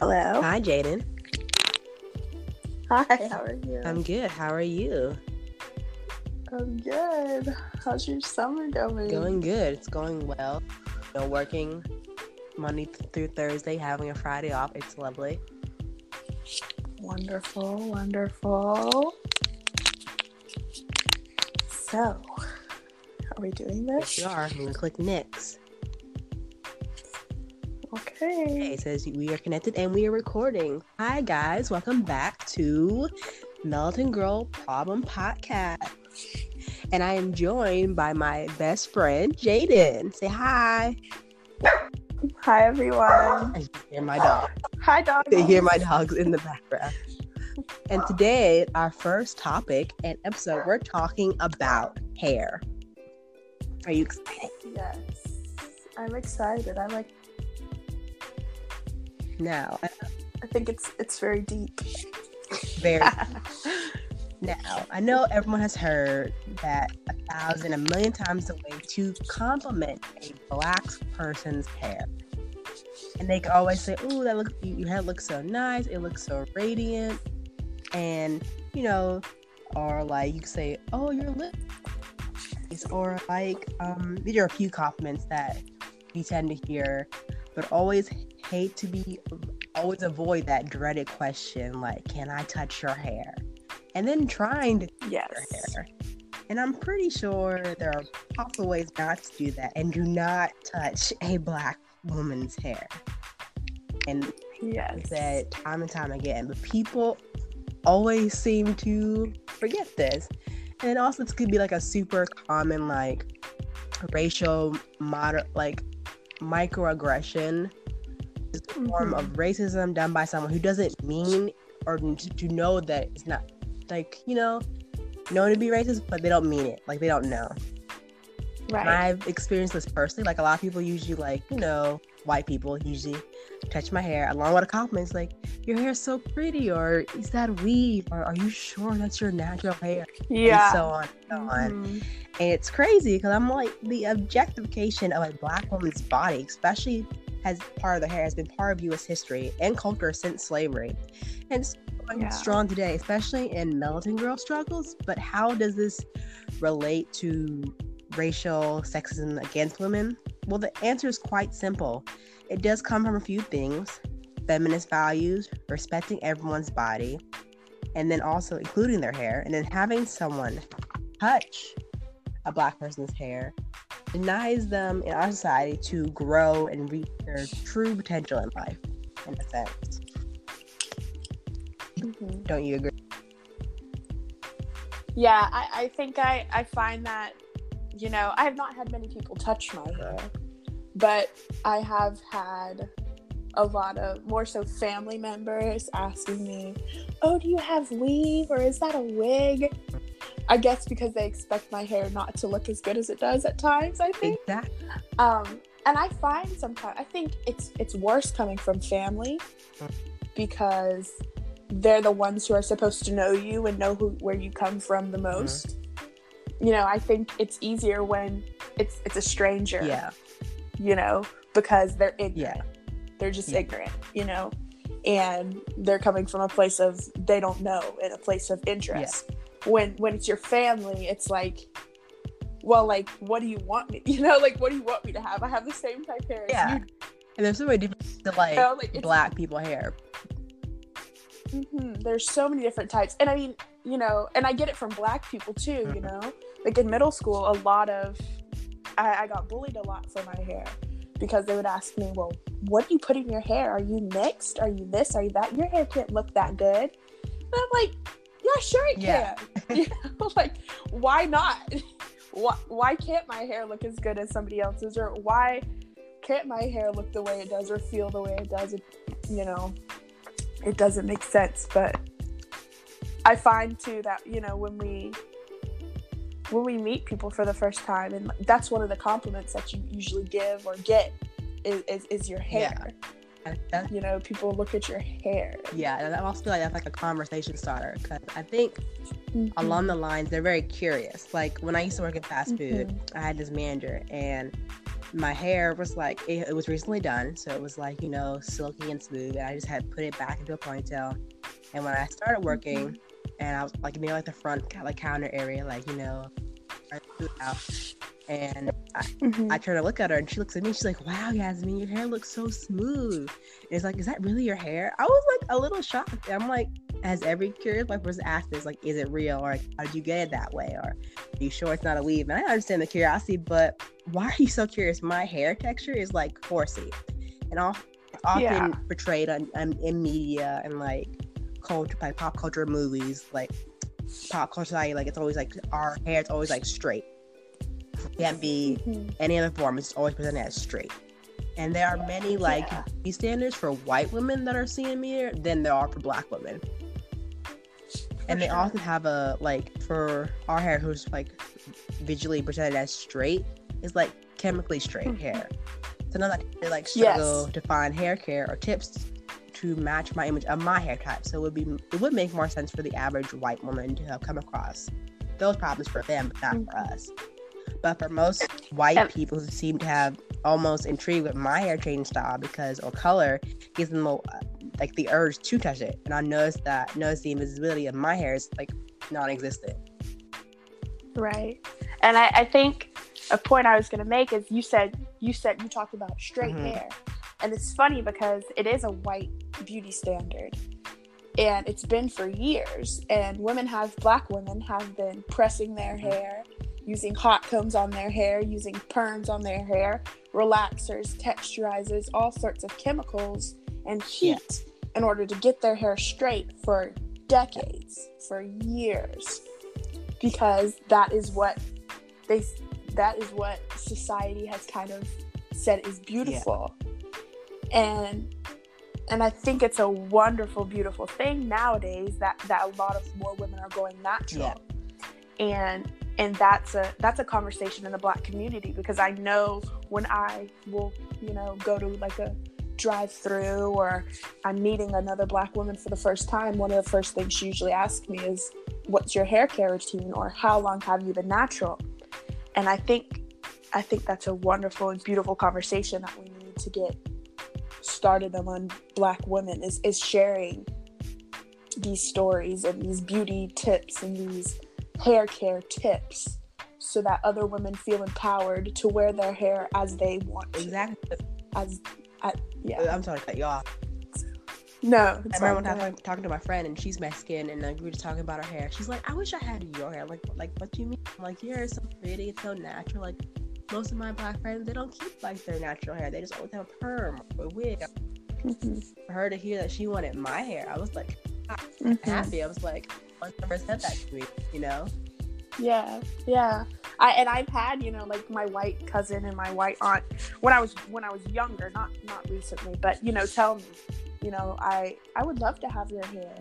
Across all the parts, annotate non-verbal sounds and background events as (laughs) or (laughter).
Hello. Hi, Jaden. Hi, how are you? I'm good. How are you? I'm good. How's your summer going? Going good. It's going well. You know, working Monday through Thursday, having a Friday off. It's lovely. Wonderful, wonderful. So, are we doing Yes, this? we are. I'm gonna click next. Okay, it says we are connected and we are recording. Hi, guys. Welcome back to Melton Girl Problem Podcast. And I am joined by my best friend, Jaden. Say hi. Hi, everyone. You hear my dog. Hi, dog. They hear my dogs in the background. And today, our first topic and episode, we're talking about hair. Are you excited? Yes. I'm excited. I'm like. Now, I think it's it's very deep. very (laughs) now. I know everyone has heard that a thousand, a million times the way to compliment a black person's hair. And they can always say, "Oh, that looks your hair looks so nice. It looks so radiant." And you know, or like you can say, "Oh, your lip," or like um, these are a few compliments that we tend to hear, but always hate to be always avoid that dreaded question like, "Can I touch your hair?" And then trying to yes. your hair. And I'm pretty sure there are possible ways not to do that and do not touch a black woman's hair. And Yes. said time and time again, but people always seem to forget this. And also, this could be like a super common, like racial, moder- like microaggression, It's a form of racism done by someone who doesn't mean or to know that it's not like you know, known to be racist, but they don't mean it. Like they don't know. Right. And I've experienced this personally. Like a lot of people usually like, you know, white people usually touch my hair along with a compliment. like, your hair is so pretty, or is that weave? Or are you sure that's your natural hair? yeah. And so on and so on. Mhm. And it's crazy because I'm like the objectification of a black woman's body, especially as part of the hair, has been part of US history and culture since slavery. And it's Yeah. strong today, especially in militant girl struggles. But how does this relate to racial sexism against women? Well, the answer is quite simple. It does come from a few things feminist values, respecting everyone's body, and then also including their hair, and then having someone touch a black person's hair denies them in our society to grow and reach their true potential in life, in a sense. Mhm. Don't you agree? Yeah, I, I think I, I find that, you know, I have not had many people touch my hair, but I have had a lot of more so family members asking me, Oh, do you have weave or is that a wig? I guess because they expect my hair not to look as good as it does at times, I think. Exactly. Um, and I find sometimes I think it's it's worse coming from family because they're the ones who are supposed to know you and know who where you come from the most. You know, I think it's easier when it's it's a stranger. Yeah. You know, because they're ignorant. Yeah. They're just Yeah. ignorant. You know, and they're coming from a place of they don't know and a place of interest. When when it's your family, it's like well, like, what do you want me? (laughs) You know, like, what do you want me to have? I have the same type hair Yeah. you. And there's so many different to like You know, like, black people hair. Mhm. There's so many different types, and I mean, you know, and I get it from black people too. You know, like in middle school, a lot of I, I got bullied a lot for my hair because they would ask me, "Well, what do you put in your hair? Are you mixed? Are you this? Are you that? Your hair can't look that good." And I'm like, "Yeah, sure it Yeah. can." (laughs) you know, like, why not? (laughs) Why, why can't my hair look as good as somebody else's, or why can't my hair look the way it does, or feel the way it does? It, you know, it doesn't make sense but i find too that you know when we when we meet people for the first time and that's one of the compliments that you usually give or get is, is, is your hair And that- you know people look at your hair yeah, and I also feel like that's like a conversation starter because I think Mhm. along the lines they're very curious. Like when I used to work at fast food, Mhm. I had this manager and my hair was like it, it was recently done, so it was like you know silky and smooth. And I just had put it back into a ponytail. And when I started working, and I was like near like the front like counter area, like you know. And I, Mhm. I try to look at her, and she looks at me. She's like, "Wow, Yasmeen, your hair looks so smooth." And it's like, "Is that really your hair?" I was like a little shocked. I'm like, as every curious white person asked this, like, "Is it real?" or like, "How did you get it that way?" or "Are you sure it's not a weave?" And I understand the curiosity, but why are you so curious? My hair texture is like horsey, and off, often Yeah. portrayed on, on in media and like culture, like pop culture movies, like pop culture society. Like it's always like our hair. It's always like straight. Can't be Mhm. any other form. It's always presented as straight. And there are many like Yeah. standards for white women that are seen media than there are for black women. and they sure. often have a like for our hair who's like visually presented as straight is like chemically straight Mhm. hair. So now that they like Yes. struggle to find hair care or tips to match my image of my hair type. So it would be it would make more sense for the average white woman to have come across those problems for them, but not for us. But for most white people who seem to have almost intrigued with my hair change style because or color gives them a, like the urge to touch it. And I noticed that noticed the invisibility of my hair is like non-existent. Right. And I, I think a point I was going to make is you said you said you talked about straight Mhm. hair, and it's funny because it is a white beauty standard, and it's been for years. And women have black women have been pressing their mm-hmm. hair, using hot combs on their hair, using perms on their hair, relaxers, texturizers, all sorts of chemicals and heat in order to get their hair straight for decades, for years. Because that is what they that is what society has kind of said is beautiful. And and i think it's a wonderful beautiful thing nowadays that that a lot of more women are going natural and and that's a that's a conversation in the black community because i know when i will you know go to like a drive through or i'm meeting another black woman for the first time one of the first things she usually asks me is what's your hair care routine or how long have you been natural? And i think i think that's a wonderful and beautiful conversation that we need to get started among black women is, is sharing these stories and these beauty tips and these hair care tips so that other women feel empowered to wear their hair as they want to. Exactly. as I, yeah I'm sorry to cut you off. no I remember one time talking to my friend and she's Mexican and like, we were just talking about her hair. She's like, I wish I had your hair. Like, like what do you mean? I'm like, your hair is so pretty, it's so natural. Like most of my black friends, they don't keep like their natural hair. They just always have a perm or a wig. Mhm. For her to hear that she wanted my hair, I was like Mhm. happy. I was like, one never said that to me, you know? Yeah, yeah. I and I've had you know like my white cousin and my white aunt when I was when I was younger, not not recently, but you know tell me, you know I I would love to have your hair,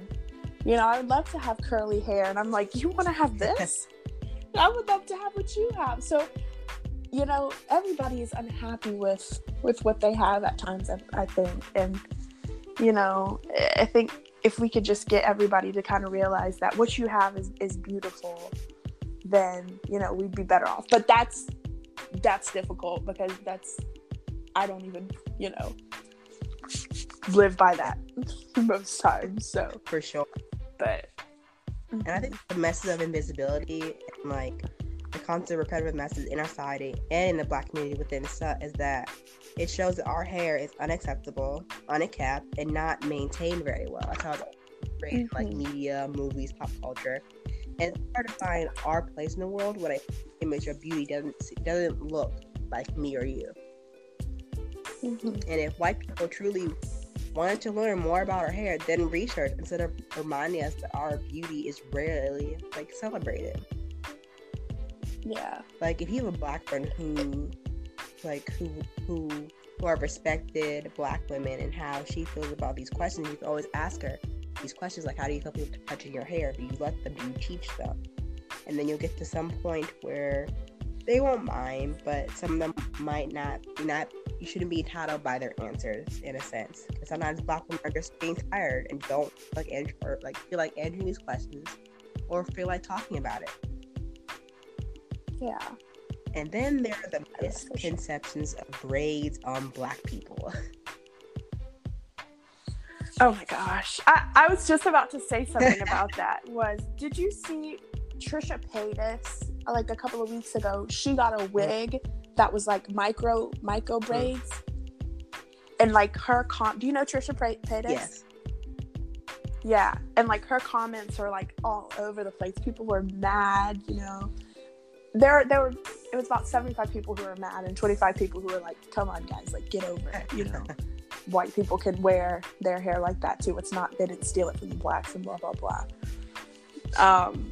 you know I would love to have curly hair, and I'm like you want to have this? (laughs) I would love to have what you have. So, you know everybody is unhappy with with what they have at times. I, I think, and you know I think if we could just get everybody to kind of realize that what you have is is beautiful then you know we'd be better off but that's that's difficult because that's i don't even you know live by that (laughs) most times so For sure. but And I think the message of invisibility and like the constant repetitive message in our society and in the black community within itself is that it shows that our hair is unacceptable, unkept, and not maintained very well. That's how it's portrayed in, like media, movies, pop culture. And it's hard to find our place in the world when a image of beauty doesn't doesn't look like me or you. Mhm. And if white people truly wanted to learn more about our hair, then research instead of reminding us that our beauty is rarely like celebrated. Yeah Like if you have a black friend who like who who who are respected black women and how she feels about these questions, you can always ask her these questions like how do you feel people touching your hair? Do you let them? Do you teach them? And then you'll get to some point where they won't mind, but some of them might not not you shouldn't be entitled by their answers in a sense. Because sometimes black women are just being tired and don't like answer or like feel like answering these questions or feel like talking about it. Yeah And then there are the misconceptions of braids on black people. Oh my gosh. I, I was just about to say something about that. Was did you see Trisha Paytas uh, like a couple of weeks ago? She got a wig that was like micro micro mm. braids. And like her com do you know Trisha Paytas? Yes. Yeah. And like her comments are like all over the place. People were mad, you know. There there were it was about 75 people who were mad and 25 people who were like, come on guys, like get over it, you know. (laughs) white people can wear their hair like that too. It's not they didn't steal it from the blacks and blah blah blah. Um,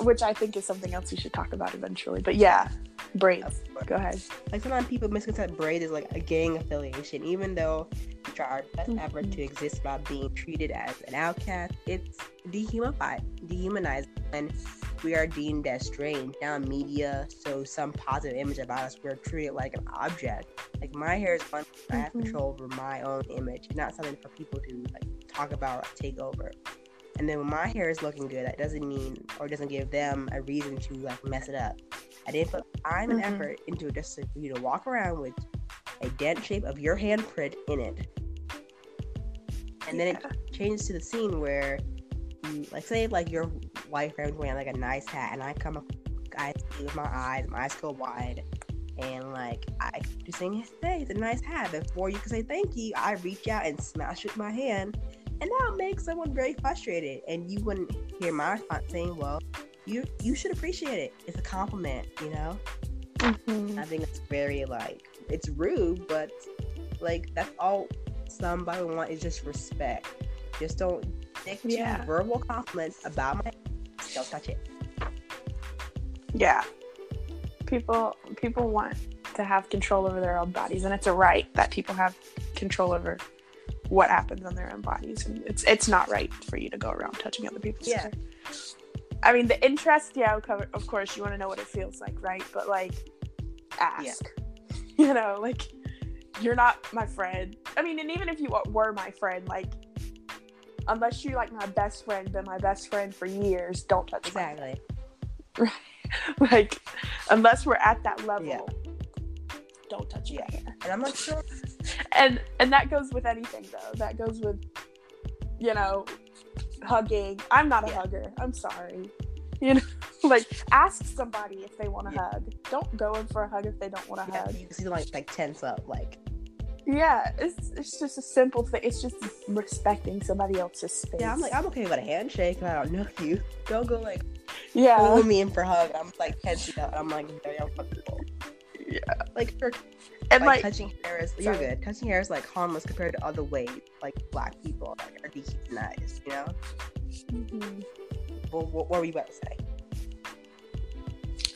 which I think is something else we should talk about eventually. But yeah, braids. Go ahead. Like sometimes people misconstrue braids as like a gang affiliation, even though we try our best mm-hmm. effort to exist without being treated as an outcast. It's dehumanized, dehumanized, and we are deemed as strange. Now media so some positive image about us, we're treated like an object. Like my hair is fun. Mm-hmm. I have mm-hmm. control over my own image. It's not something for people to like talk about or take over. And then when my hair is looking good, that doesn't mean or doesn't give them a reason to like mess it up. I didn't put time and mm-hmm. effort into it just for you to walk around with a dent shape of your handprint in it. And then it changes to the scene where you like say like your white friend wearing like a nice hat and I come up I see with my eyes, my eyes go wide and like I just saying, hey, it's a nice hat. Before you can say thank you, I reach out and smash with my hand and that makes someone very frustrated. And you wouldn't hear my response saying, "Well, you you should appreciate it. It's a compliment, you know." Mm-hmm. I think it's very like it's rude, but like that's all somebody want is just respect. Just don't stick to yeah. verbal compliments about my. Don't touch it. Yeah, people people want to have control over their own bodies, and it's a right that people have control over what happens on their own bodies. And it's it's not right for you to go around touching other people's yeah. hair. I mean, the interest, yeah, of course, you want to know what it feels like, right? But like, ask. Yeah. (laughs) You know, like, you're not my friend. I mean, and even if you were my friend, like, unless you're like my best friend, been my best friend for years, don't touch exactly. Right. (laughs) like, unless we're at that level, yeah. don't touch yeah. hair. And I'm not sure (laughs) and and that goes with anything though. That goes with you know hugging. I'm not a yeah. hugger. I'm sorry. You know, (laughs) like ask somebody if they want to yeah. hug. Don't go in for a hug if they don't want to yeah, hug. You see, like like tense up, like. Yeah, it's it's just a simple thing. It's just respecting somebody else's space. Yeah, I'm like I'm okay with a handshake. I don't know you. Don't go like yeah, pull me in for a hug. I'm like tensing up. I'm like very uncomfortable. Yeah, like for and like, like touching hair is you're good. Touching hair is like harmless compared to other ways like black people like, are dehumanized. You know. Mm-hmm. Well, what, what were you about to say?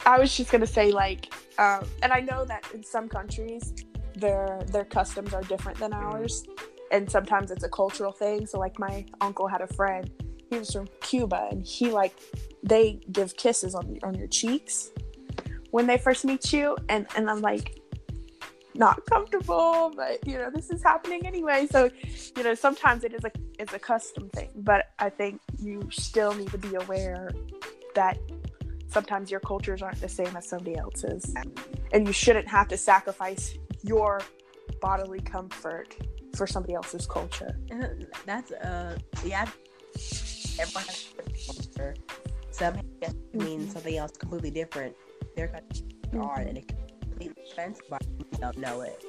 I was just gonna say like, um, and I know that in some countries their their customs are different than mm-hmm. ours, and sometimes it's a cultural thing. So like my uncle had a friend, he was from Cuba, and he like they give kisses on on your cheeks when they first meet you, and and I'm like, not comfortable, but you know, this is happening anyway. So, you know, sometimes it is a it's a custom thing, but I think you still need to be aware that sometimes your cultures aren't the same as somebody else's. And you shouldn't have to sacrifice your bodily comfort for somebody else's culture. And (laughs) that's uh yeah everyone has culture. Some mm-hmm. something else completely different. Their country mm-hmm. are and it completely but I don't know it.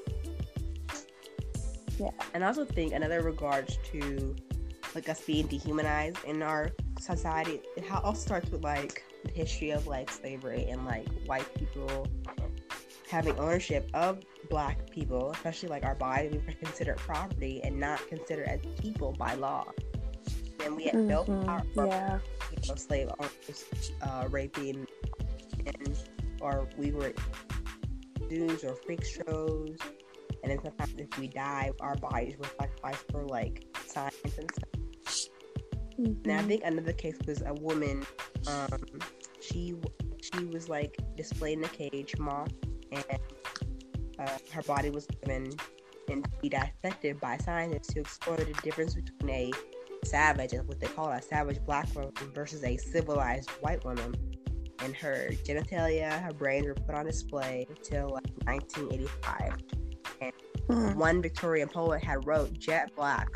Yeah. And I also think another regards to like us being dehumanized in our society, it all starts with like the history of like slavery and like white people having ownership of black people, especially like our bodies, we were considered property and not considered as people by law. And we had mm-hmm. no power for yeah. you know, slave owners uh, raping and or we were news or freak shows. And then sometimes if we die, our bodies were sacrificed for like science and stuff. Mm-hmm. And I think another case was a woman. Um, she she was like displayed in a cage, moth, and uh, her body was given and be dissected by scientists to explore the difference between a savage, what they call a savage black woman, versus a civilized white woman. and her genitalia, her brains were put on display until like 1985. Mm. One Victorian poet had wrote jet black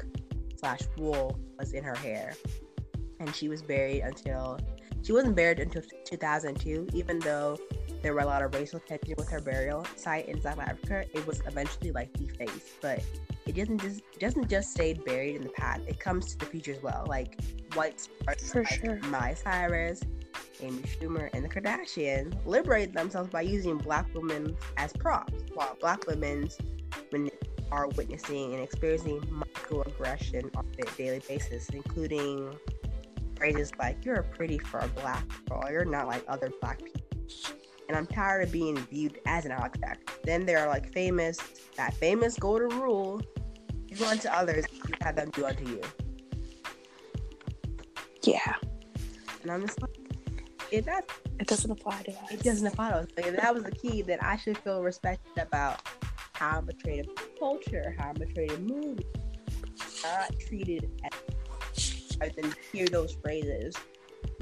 slash wool was in her hair, and she was buried until she wasn't buried until 2002. Even though there were a lot of racial tension with her burial site in South Africa, it was eventually like defaced. But it doesn't just doesn't just stay buried in the past. It comes to the future as well. Like white stars For like sure. Miley Cyrus, Amy Schumer, and the Kardashians liberate themselves by using black women as props, while black women are witnessing and experiencing microaggression on a daily basis, including phrases like "You're pretty for a black girl," "You're not like other black people." And I'm tired of being viewed as an object. Then there are like famous, that famous golden rule: you do unto others, you have them do unto you. Yeah, And I'm just like, if that it doesn't apply to us. it doesn't apply to us. Like, if that was the key, then I should feel respected about how I'm portrayed in culture, how I'm portrayed in movies, not treated as rather than hear those phrases.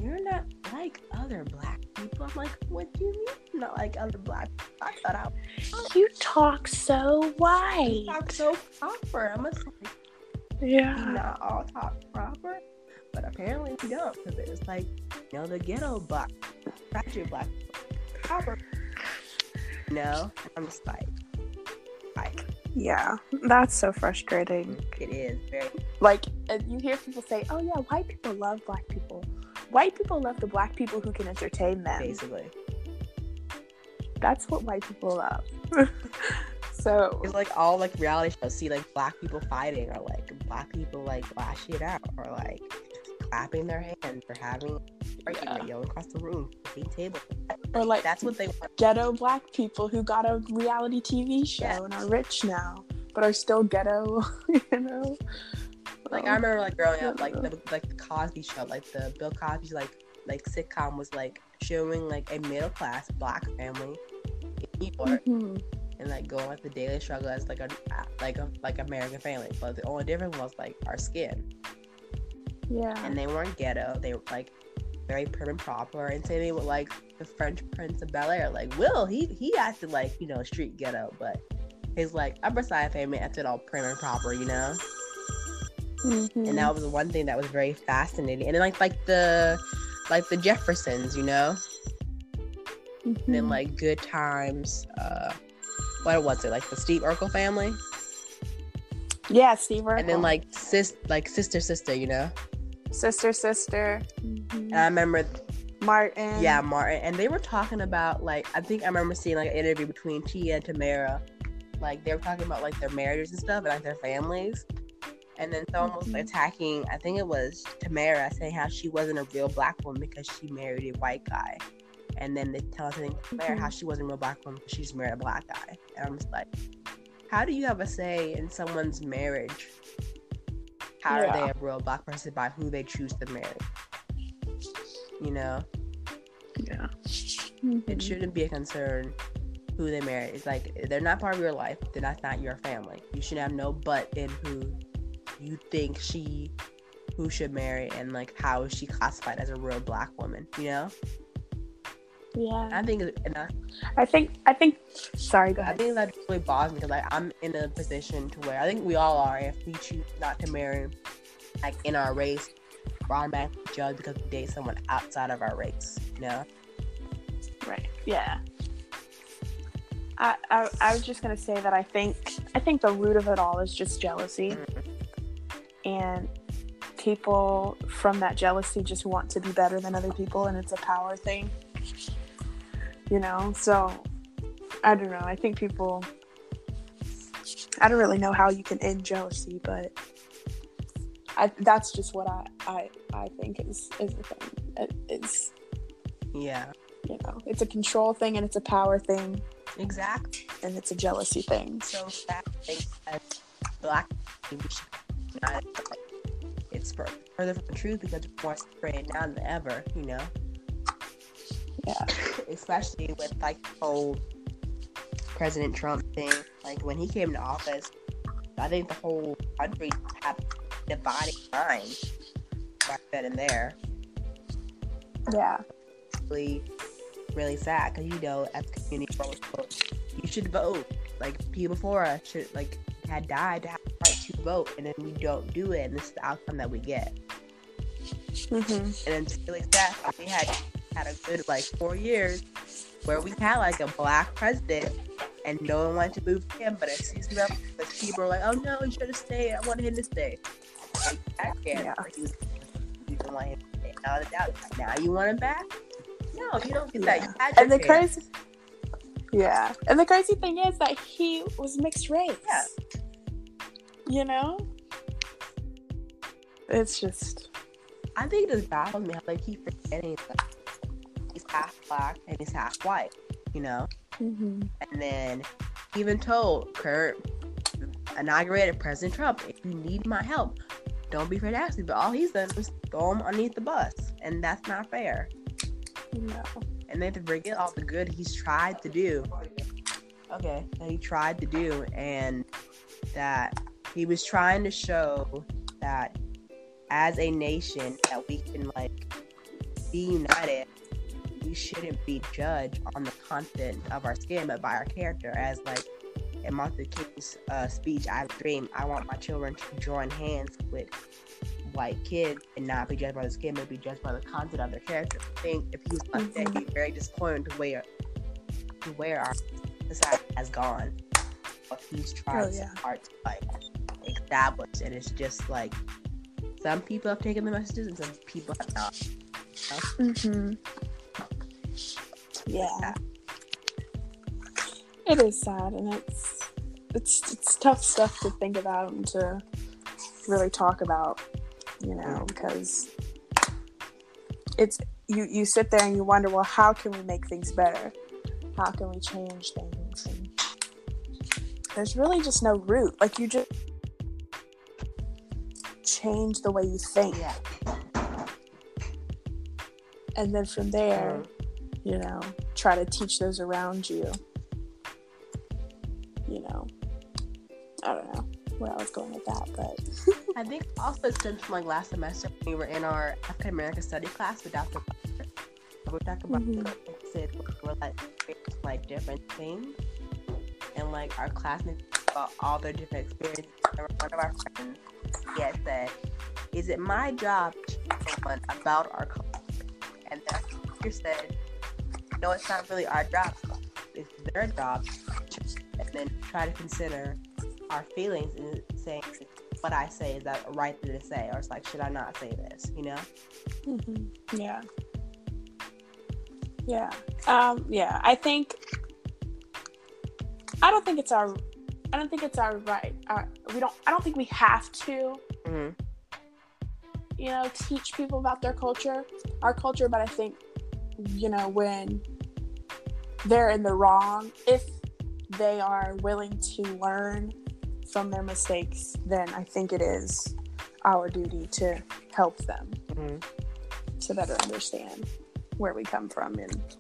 You're not like other black people. I'm like, what do you mean? Not like other black people. I thought I You talk so white. You talk so proper. I'm just like, Yeah. not all talk proper, but apparently we don't because it's like, you know, the ghetto black, ratchet black, proper. No, I'm just like, like Yeah, that's so frustrating. it is very Like, you hear people say, "Oh yeah, white people love black people." White people love the black people who can entertain them. basically. That's what white people love. (laughs) so It's like all like reality shows see like black people fighting or like black people like lash it out or like clapping their hands or having Yeah. radio across the room, being table. or like That's what they want. ghetto black people who got a reality TV show Yeah. and are rich now, but are still ghetto. (laughs) You know. Like I remember like growing up, like the (laughs) like the Cosby Show, like the Bill Cosby's like like sitcom was like showing like a middle class black family in New York Mhm. and like going like the daily struggle as like a like a like American family. But the only difference was like our skin, Yeah. and they weren't ghetto. They were like very prim and proper. And same with like the Fresh Prince of Bel Air. Like Will, he he acted like you know street ghetto, but his like upper side family acted all prim and proper, you know. Mhm. and that was the one thing that was very fascinating. And then like like the like the Jeffersons, you know, and then like Good Times. Uh, what was it? Like the Steve Urkel family, yeah, Steve Urkel. and then like sis like sister sister, you know. sister, sister, Mhm. And I remember, Martin. yeah, Martin, and they were talking about like I think I remember seeing like an interview between Tia and Tamera, like they were talking about like their marriages and stuff and like their families. And then someone was Mhm. attacking, I think it was Tamera, saying how she wasn't a real black woman because she married a white guy. And then they tell Tamera how she wasn't a real black woman because she's married a black guy. And I'm just like, how do you have a say in someone's marriage? How are they a real black person by who they choose to marry? You know, Yeah. it Mhm. shouldn't be a concern who they marry. It's like they're not part of your life, then that's not your family. You should have no butt in who you think she who should marry and like how is she classified as a real black woman, you know? Yeah. I think and I, I think. I think. Sorry. Go ahead. I think that really bothers me because like I'm in a position to where I think we all are if we choose not to marry like in our race, we're automatically judged because we date someone outside of our race, you know? Right. Yeah. I, I I was just gonna say that I think I think the root of it all is just jealousy, Mhm. And people from that jealousy just want to be better than other people, and it's a power thing. You know, so I don't know. I think people. I don't really know how you can end jealousy, but I, that's just what I, I I think is is the thing. It, it's Yeah, you know, it's a control thing and it's a power thing exactly. and it's a jealousy thing. so things as black people should be united. It's fur- further from the truth because it's more spread now than ever, you know? Yeah. (laughs) Especially with like the whole President Trump thing. Like when he came to office, I think the whole country had dividing minds right then and there. Yeah. Really really sad because you know, as community, you should vote. Like people before us should like had died to have to vote, and then we don't do it, and this is the outcome that we get. Mm-hmm. And it's really sad. We had had a good like four years where we had like a black president and no one wanted to move him, but as soon as the people were like, "Oh no, he should have stayed. I wanted him to stay." Like, yeah. He was, you don't want him to stay. Now, now you want him back? No, you don't do that. You and the crazy, yeah, and the crazy thing is that he was mixed race. Yeah. You know, it's just. I think this baffles me how they keep forgetting that he's half black and he's half white. You know, mm-hmm. and then even told Kurt inaugurated President Trump, if you need my help, don't be afraid to ask me. But all he's done is throw him underneath the bus, and that's not fair. No. And then to forget all the good he's tried to do. Okay, that he tried to do, and that he was trying to show that as a nation that we can like be united we shouldn't be judged on the content of our skin but by our character as like in Martin King's uh, speech I dream I want my children to join hands with white kids and not be judged by the skin but be judged by the content of their character I think if he was left mm-hmm. he'd be very disappointed to where to where our society has gone what he's trying oh, yeah. so hard to like establish and it's just like some people have taken the messages and some people have not. Mm-hmm. Yeah. It is sad and it's it's it's tough stuff to think about and to really talk about, you know, because it's you you sit there and you wonder, well, how can we make things better? How can we change things? And there's really just no root. Like you just change the way you think. Yeah. And then from there, mm-hmm. you know, try to teach those around you. You know, I don't know where I was going with that, but (laughs) I think also stems from like last semester we were in our African American study class with Dr. Butler. We talked about mm-hmm. said we're like like different things, and like our classmates about all their different experiences. One of our friends Yes, said, Is it my job to someone about our culture? And that teacher said, No, it's not really our job. It's their job. And then try to consider our feelings and saying, What I say, is that right thing to say? Or it's like, Should I not say this? You know? Mm-hmm. Yeah. Yeah. Um, yeah. I think I don't think it's our I don't think it's our right. Our, we don't. I don't think we have to. Mm-hmm. You know, teach people about their culture, our culture. But I think, you know, when they're in the wrong, if they are willing to learn from their mistakes, then I think it is our duty to help them mm-hmm. to better understand where we come from and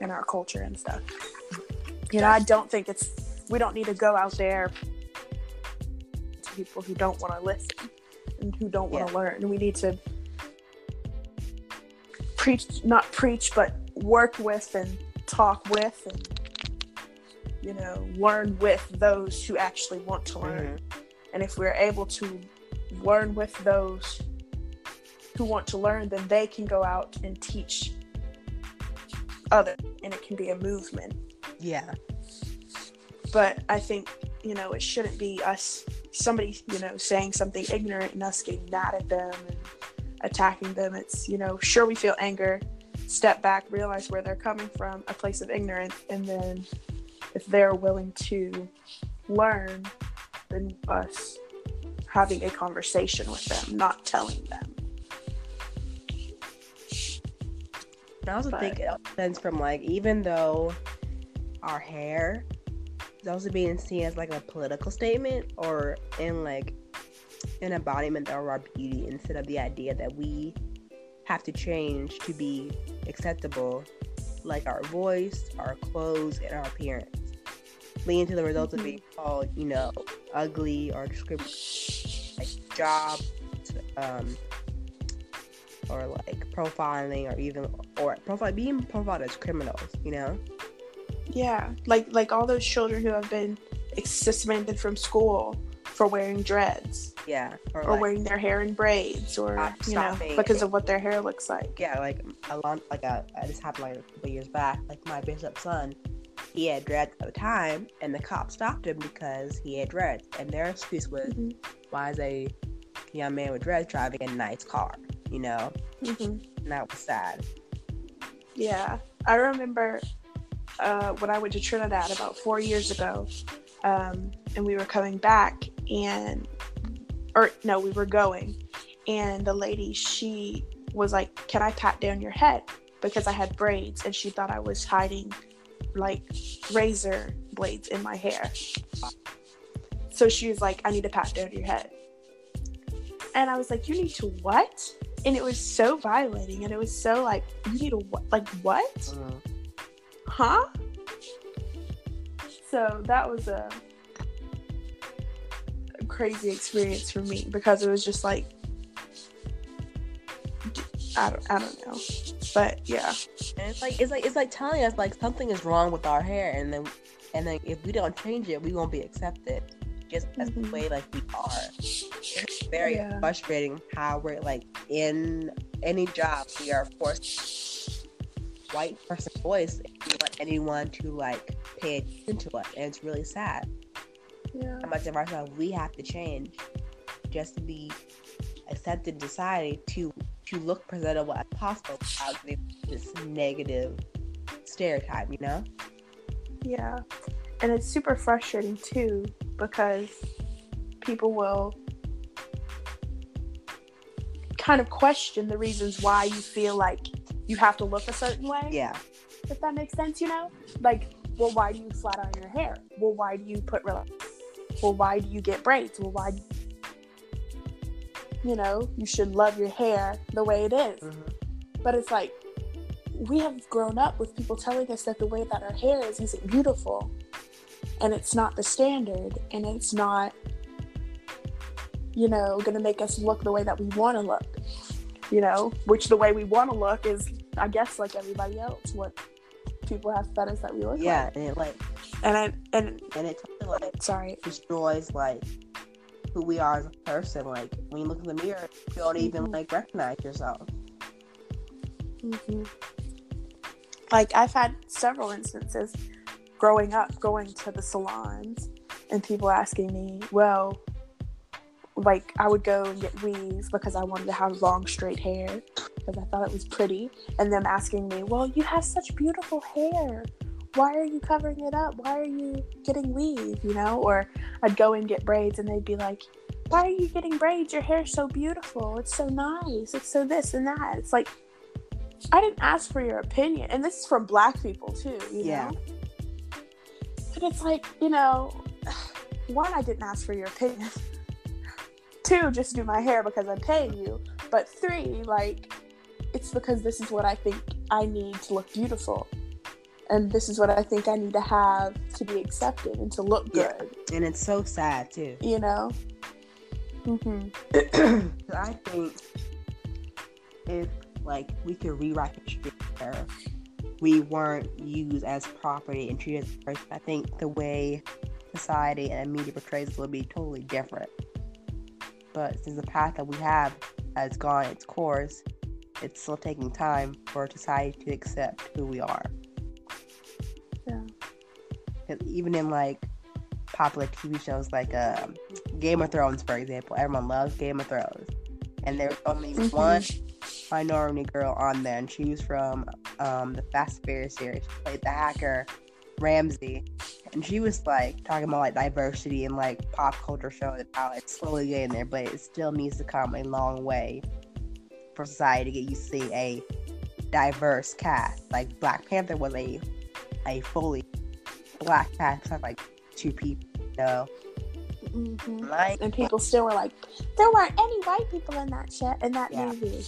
in our culture and stuff. You know, I don't think it's we don't need to go out there to people who don't want to listen and who don't want to yeah. learn. We need to preach, not preach, but work with and talk with and you know learn with those who actually want to learn. Mm-hmm. And if we're able to learn with those who want to learn, then they can go out and teach others, and it can be a movement. Yeah but I think you know it shouldn't be us somebody you know saying something ignorant and us getting mad at them and attacking them. It's you know sure we feel anger, step back, realize where they're coming from, a place of ignorance, and then if they're willing to learn, then us having a conversation with them, not telling them. I also but, think it stems from like even though our hair is also being seen as like a political statement or in like an embodiment of our beauty instead of the idea that we have to change to be acceptable, like our voice, our clothes, and our appearance. Leading to the results mm-hmm. of being called, you know, ugly or discriminated, like job, um, or like profiling or even or profile being profiled as criminals. You know. Yeah, like like all those children who have been suspended from school for wearing dreads. Yeah, or, or like, wearing their hair in braids, or you know, because of what their hair looks like. Yeah, like a lot, like a, this happened like a couple years back. Like my bishop's son, he had dreads at the time, and the cop stopped him because he had dreads, and their excuse was, mm-hmm. "Why is a young man with dreads driving a nice car?" You know, mm-hmm. and that was sad. Yeah, I remember uh, when I went to Trinidad about four years ago, um, and we were coming back, and or no, we were going, and the lady she was like, "Can I pat down your head?" Because I had braids, and she thought I was hiding like razor blades in my hair. So she was like, "I need to pat down your head," and I was like, "You need to what?" And it was so violating, and it was so like, "You need to what? Like what?" Mm-hmm. Huh? So that was a crazy experience for me because it was just like I don't, I don't know, but yeah. And it's like it's like it's like telling us like something is wrong with our hair, and then and then if we don't change it, we won't be accepted just as mm-hmm. the way like we are. It's very yeah. frustrating how we're like in any job we are forced white person voice we want anyone to like pay attention to us, and it's really sad yeah. how much of ourselves we have to change just to be accepted society to to look presentable as possible without this negative stereotype, you know? Yeah. And it's super frustrating too because people will kind of question the reasons why you feel like you have to look a certain way. Yeah. If that makes sense, you know? Like, well, why do you flat iron your hair? Well, why do you put real well, why do you get braids? Well, why? You know, you should love your hair the way it is. Mm-hmm. But it's like, we have grown up with people telling us that the way that our hair is isn't beautiful. And it's not the standard. And it's not, you know, going to make us look the way that we want to look. You know, which the way we want to look is, I guess, like everybody else. What people have fetishes that we look yeah, like. and it like and I and and it totally like sorry destroys like who we are as a person. Like when you look in the mirror, you don't mm-hmm. even like recognize yourself. Mm-hmm. Like I've had several instances growing up going to the salons and people asking me, well, like I would go and get weaves because I wanted to have long straight hair because I thought it was pretty, and them asking me, "Well, you have such beautiful hair. Why are you covering it up? Why are you getting weave?" You know, or I'd go and get braids, and they'd be like, "Why are you getting braids? Your hair's so beautiful. It's so nice. It's so this and that." It's like I didn't ask for your opinion, and this is from Black people too. You yeah. know, and it's like you know, (sighs) one, I didn't ask for your opinion. (laughs) Two, just do my hair because I'm paying you. But three, like it's because this is what I think I need to look beautiful. And this is what I think I need to have to be accepted and to look good. Yeah. And it's so sad too. You know? Mm-hmm. (clears throat) I think if like we could rewrite history where we weren't used as property and treated as person, I think the way society and media portrays it will be totally different. But since the path that we have has gone its course, it's still taking time for society to accept who we are. Yeah. Even in like popular TV shows like uh, Game of Thrones, for example, everyone loves Game of Thrones, and there's only mm-hmm. one minority girl on there, and she was from um, the Fast and Furious series. She played the hacker Ramsey, and she was like talking about like diversity and like pop culture shows and how it's slowly getting there, but it still needs to come a long way for society get see a diverse cast. Like Black Panther was a a fully black cast, like two people, you know. Mm-hmm. Like, and people still were like, there weren't any white people in that shit in that yeah. movie.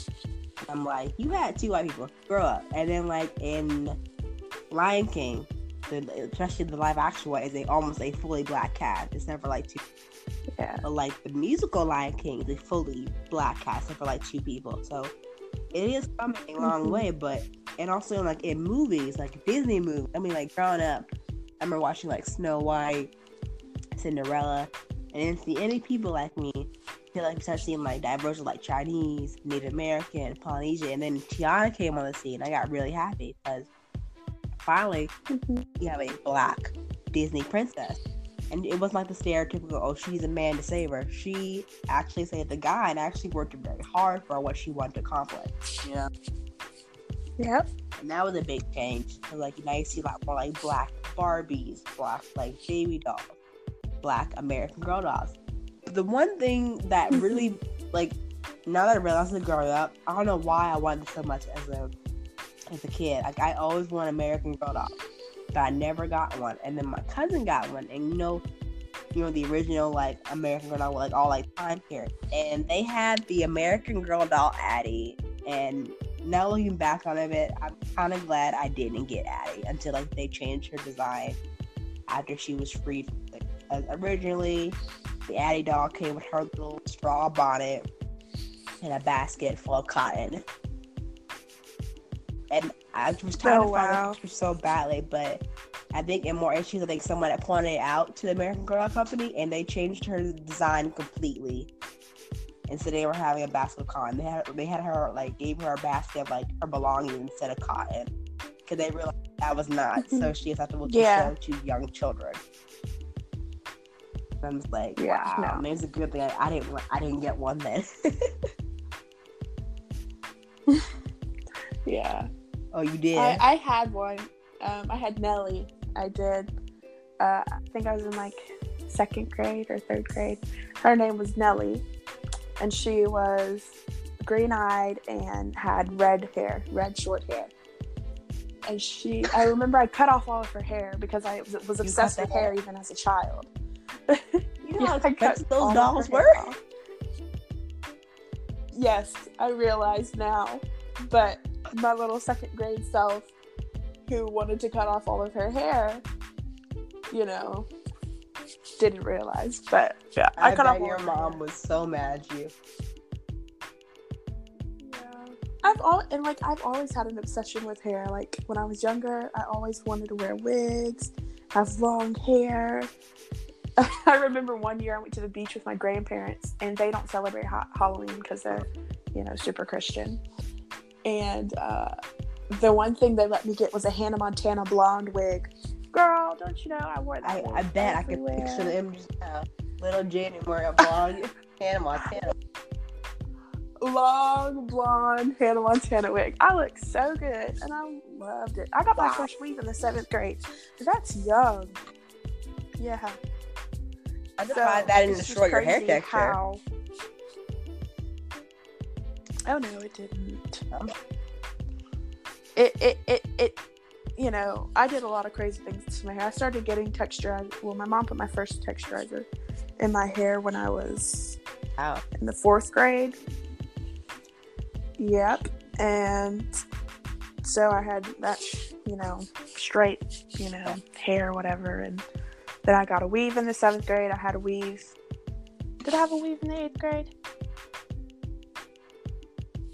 I'm like, you had two white people grow up, and then like in Lion King, the, especially the live action one, is a almost a fully black cast. It's never like two yeah. But like the musical Lion King is a fully black cast for like two people. So it is coming a long Mhm. way, but and also like in movies, like Disney movies. I mean, like growing up, I remember watching like Snow White, Cinderella, and didn't see any people like me. Feel like started seeing like diverse like Chinese, Native American, Polynesian, and then Tiana came on the scene. I got really happy because finally you have a black Disney princess. And it wasn't like the stereotypical, oh, she's a man to save her. She actually saved the guy and actually worked very hard for what she wanted to accomplish. Know? Yep. And that was a big change. So, like, now you see a lot more like black Barbies, black like baby dolls, black American Girl dolls. But The one thing that (laughs) really, like, now that I realize it growing up, I don't know why I wanted so much as a as a kid. Like, I always wanted American Girl dolls, I never got one. And then my cousin got one, and you know, you know the original like American Girl doll like all like time period, and they had the American Girl doll Addie, and now looking back on it, I'm kind of glad I didn't get Addie until like they changed her design after she was freed. Like, uh, originally, the Addie doll came with her little straw bonnet and a basket full of cotton. And I was trying Oh, to find wow. the so badly, but I think in more issues, I think someone had pointed it out to the American Girl Company, and they changed her design completely. And so they were having a basket of cotton. They had they had her like gave her a basket of like her belongings instead of cotton, because they realized that was not so she acceptable to Yeah. show to young children. And I was like, Yeah, wow, no. maybe it's a good thing I, I didn't I didn't get one then. (laughs) (laughs) Yeah. oh, you did. I, I had one. Um, I had Nellie. I did. Uh, I think I was in like second grade or third grade. Her name was Nellie, and she was green eyed and had red hair, red short hair. And she, I remember I cut off all of her hair because I was, was obsessed with the hair even as a child. (laughs) you know how I cut expensive those dolls hair were. off. Yes, I realize now. But my little second grade self, who wanted to cut off all of her hair, you know, didn't realize. But yeah, I, I, cut off bet all your mom hair. was so mad at you. Yeah. I've all and like I've always had an obsession with hair. Like when I was younger, I always wanted to wear wigs, have long hair. (laughs) I remember one year I went to the beach with my grandparents, and they don't celebrate ha- Halloween because they're, you know, super Christian. And uh, the one thing they let me get was a Hannah Montana blonde wig. Girl, don't you know I wore that? I, I bet I could picture the images now. Little Jenny wearing a (laughs) blonde Hannah Montana. long blonde Hannah Montana wig. I looked so good and I loved it. I got my Wow. first weave in the seventh grade. That's young. Yeah. I just So, find that didn't it's destroy your hair texture. how- Oh no, it didn't. Oh. It, it it it you know, I did a lot of crazy things to my hair. I started getting texturizer. Well, my mom put my first texturizer in my hair when I was Wow. in the fourth grade. Yep. And so I had that, you know, straight, you know, hair, whatever. And then I got a weave in the seventh grade. I had a weave. Did I have a weave in the eighth grade?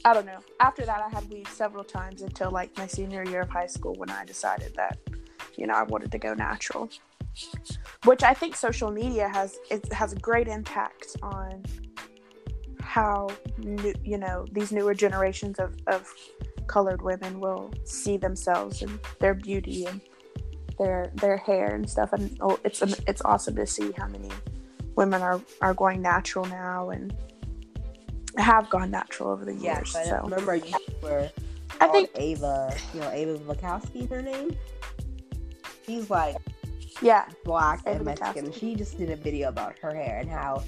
I don't know. After that, I had weave several times until like my senior year of high school when I decided that, you know, I wanted to go natural. Which I think social media has it has a great impact on how new, you know these newer generations of, of colored women will see themselves and their beauty and their their hair and stuff and oh, it's it's awesome to see how many women are are going natural now and have gone natural over the years Yes, I so remember you were I think Ava, you know, Ava Vakowski, her name. She's like yeah black Ava and Mexican. Vakowski. She just did a video about her hair and how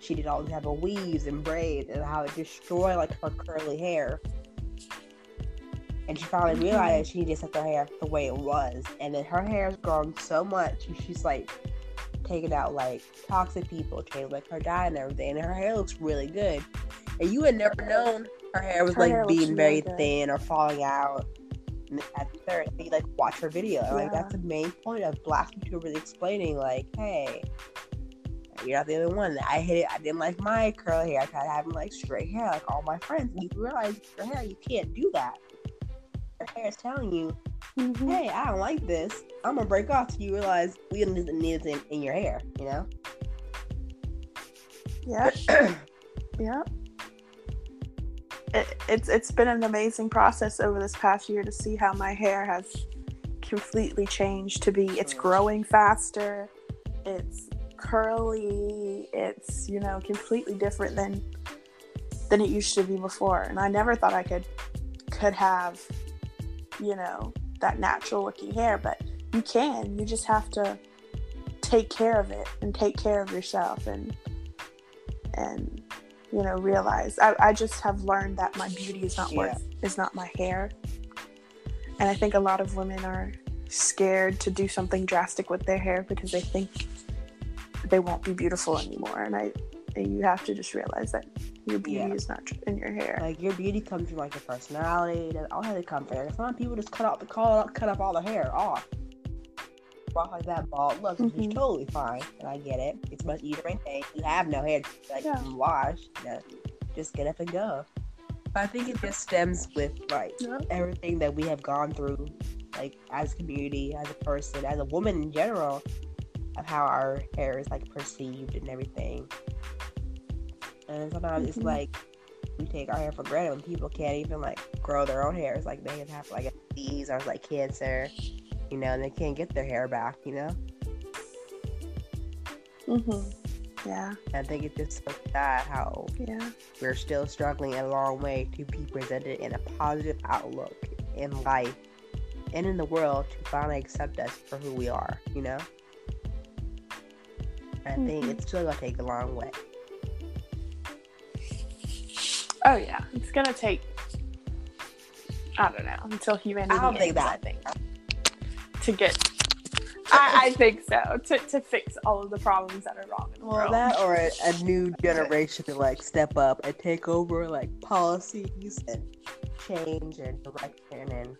she did all type of weaves and braids and how it destroyed like her curly hair. And she finally Mhm. realized she just left her hair the way it was. And then her hair's grown so much and she's like taking out like toxic people, changing like her dye and everything. And her hair looks really good. And you had never known her hair was Her like hair being very really thin or falling out. And at third, you like watch her video. And, Like that's the main point of black YouTubers explaining, like, hey, You're not the only one. I hate it. I didn't like my curly hair. I tried having like straight hair, like all my friends. And You realize your hair, you can't do that. Your hair is telling you, Mhm. hey, I don't like this. I'm gonna break off. So you realize we don't need this in, in your hair. You know. Yeah. (clears throat) Yeah. It, it's it's been an amazing process over this past year to see how my hair has completely changed to be it's growing faster, it's curly, it's you know completely different than than it used to be before. And I never thought I could could have you know that natural looking hair, but you can. You just have to take care of it and take care of yourself and and you know realize I, I just have learned that my beauty is not worth is not my hair and i think a lot of women are scared to do something drastic with their hair because they think they won't be beautiful anymore and i and you have to just realize that your beauty Yeah. is not in your hair Like your beauty comes from like your personality. That all has to come from. Some people just cut off the cut, cut off all the hair off. Rock like that bald look, which is totally fine, and I get it. It's much easier to maintain. You have no hair, like Yeah. wash. You know, just get up and go. But I think it just stems with like Yeah. everything that we have gone through, like as a community, as a person, as a woman in general, of how our hair is like perceived and everything. And sometimes it's Mhm. like we take our hair for granted when people can't even like grow their own hair. It's like they have like a disease or like cancer, you know, and they can't get their hair back, you know. hmm yeah I think it's just so sad how yeah we're still struggling a long way to be presented in a positive outlook in life and in the world to finally accept us for who we are, you know? I think Mhm. it's still gonna take a long way. oh yeah it's gonna take i don't know until humanity I don't think that. i think to get I, I think so to, to fix all of the problems that are wrong in the Well, world. that or a, a new (laughs) generation to like step up and take over like policies and change and direction and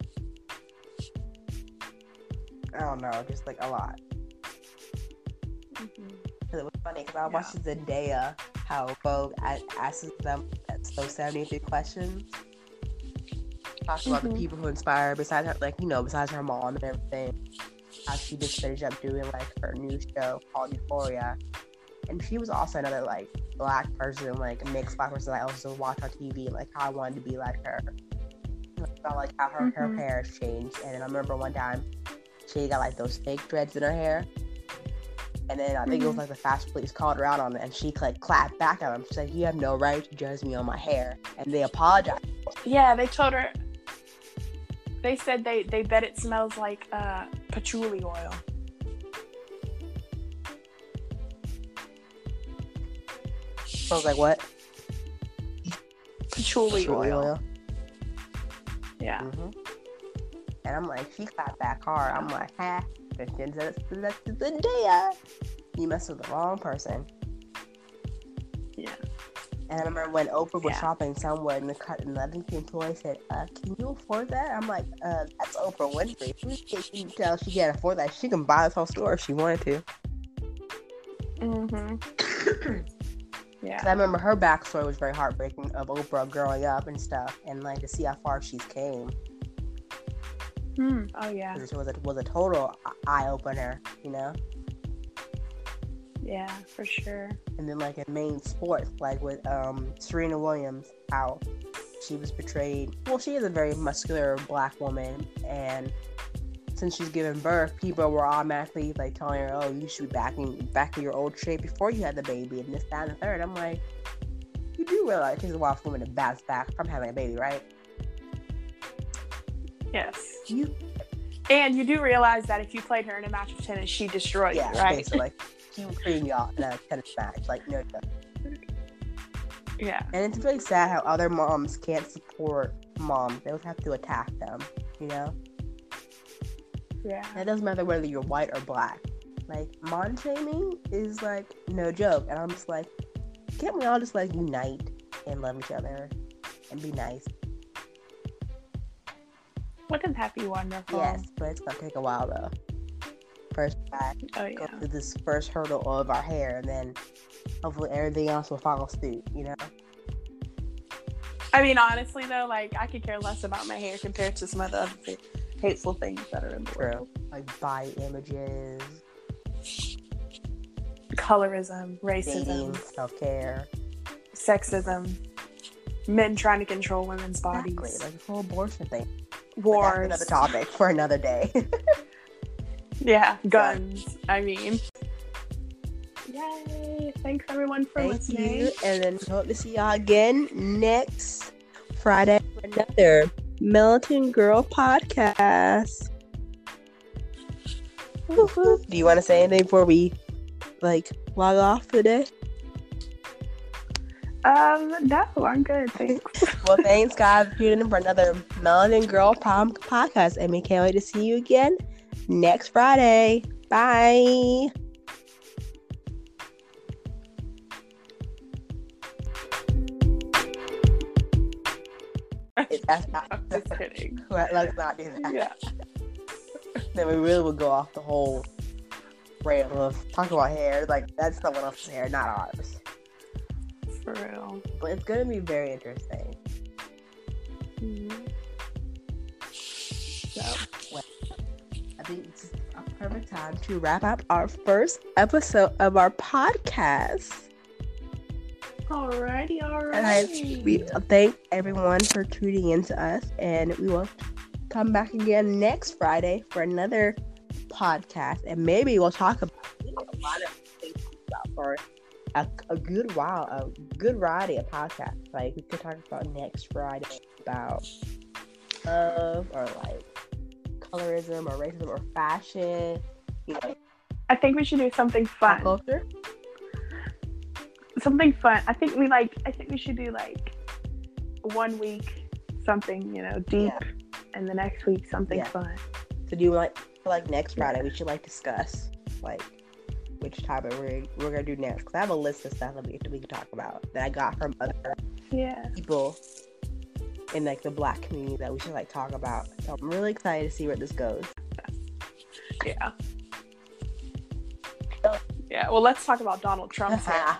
I don't know, just like a lot. Mhm. 'Cause It was funny because I Yeah. watched Zendaya how Vogue asks them those seventy three questions. Talking about the Mhm. people who inspire besides her, like you know, besides her mom and everything. How she just finished up doing like her new show called Euphoria, and she was also another like black person, like mixed black person. that I also watch on TV, like how I wanted to be like her. I felt like how her, her Mhm. hair has changed, and then I remember one time she got like those fake dreads in her hair. And then I think it was Mhm. like the Fashion Police called her out on it, and she like clapped back at him. She's like, "You have no right to judge me on my hair," and they apologized. Yeah, they told her. They said they they bet it smells like uh, patchouli oil. Was like, "What?" Patchouli, Patchouli oil. Yeah. hmm And I'm like, she clapped that hard. I'm like, ha, Christian says that's Zendaya. You messed with the wrong person. Yeah. And I remember when Oprah was Yeah. shopping somewhere and the cut and the employee said, uh, can you afford that? I'm like, uh, that's Oprah Winfrey. She can tell she can't afford that. She can buy this whole store if she wanted to. Mm-hmm. (coughs) Yeah. I remember her backstory was very heartbreaking of Oprah growing up and stuff, and like to see how far she's came. Hmm. Oh yeah. It was a, was a total eye opener, you know. Yeah, for sure. And then like in main sports, like with um Serena Williams, how she was portrayed. Well, she is a very muscular black woman, and since she's given birth, people were automatically like telling her, "Oh, you should be back in back in your old shape before you had the baby," and this, that, and the third. I'm like, you do realize it takes a while for women to bounce back from having a baby, right? Yes. You, And you do realize that if you played her in a match of tennis, she destroyed yeah, you, right? basically, (laughs) like she would cream you out in a tennis match, like no joke. Yeah. And it's really sad how other moms can't support moms. They always have to attack them, you know? Yeah. And it doesn't matter whether you're white or black. Like, mom shaming is like no joke. And I'm just like, can't we all just like unite and love each other and be nice? Wouldn't that be wonderful? Yes, but it's gonna take a while though. First try, Oh go through this first hurdle of our hair, and then hopefully everything else will follow suit. You know. I mean, honestly though, like I could care less about my hair compared to some of the other th- hateful things that are in the True. world. Like body images, Colorism, racism, self care. sexism, men trying to control women's bodies, Exactly, like the whole abortion thing. Wars, another topic for another day. (laughs) yeah, (laughs) guns. I mean, yay! Thanks everyone for Thank listening. you, and then hope to see y'all again next Friday for another Melanin Girl podcast. Do you want to say anything before we like log off today? Um, no, I'm good. Thanks. (laughs) Well, thanks, guys, for tuning in for another Melanin Girl Prom podcast, and we can't wait to see you again next Friday. Bye. That's (laughs) not, I'm just kidding. (laughs) let's not do that. Yeah. (laughs) Then we really would go off the whole rail of talking about hair. Like that's someone else's hair, not ours. For real. But it's gonna be very interesting. Mhm. It's a perfect time to wrap up our first episode of our podcast. Alrighty, And I, alrighty. we thank everyone for tuning in to us, and we will come back again next Friday for another podcast, and maybe we'll talk about a lot of things to talk about for a, a good while, a good variety of podcasts. Like we could talk about next Friday about love or like colorism or racism or fashion, you know, I think we should do something pop fun. culture. Something fun. I think we like. I think we should do like one week something you know deep, Yeah. and the next week something Yeah. fun. So do you like for like next Friday? We should like discuss like which topic we're we're gonna do next. Cause I have a list of stuff that we we can talk about that I got from other Yeah. people in like the black community that we should like talk about. So I'm really excited to see where this goes. Yeah. Yeah. Well, let's talk about Donald Trump's (laughs) hair.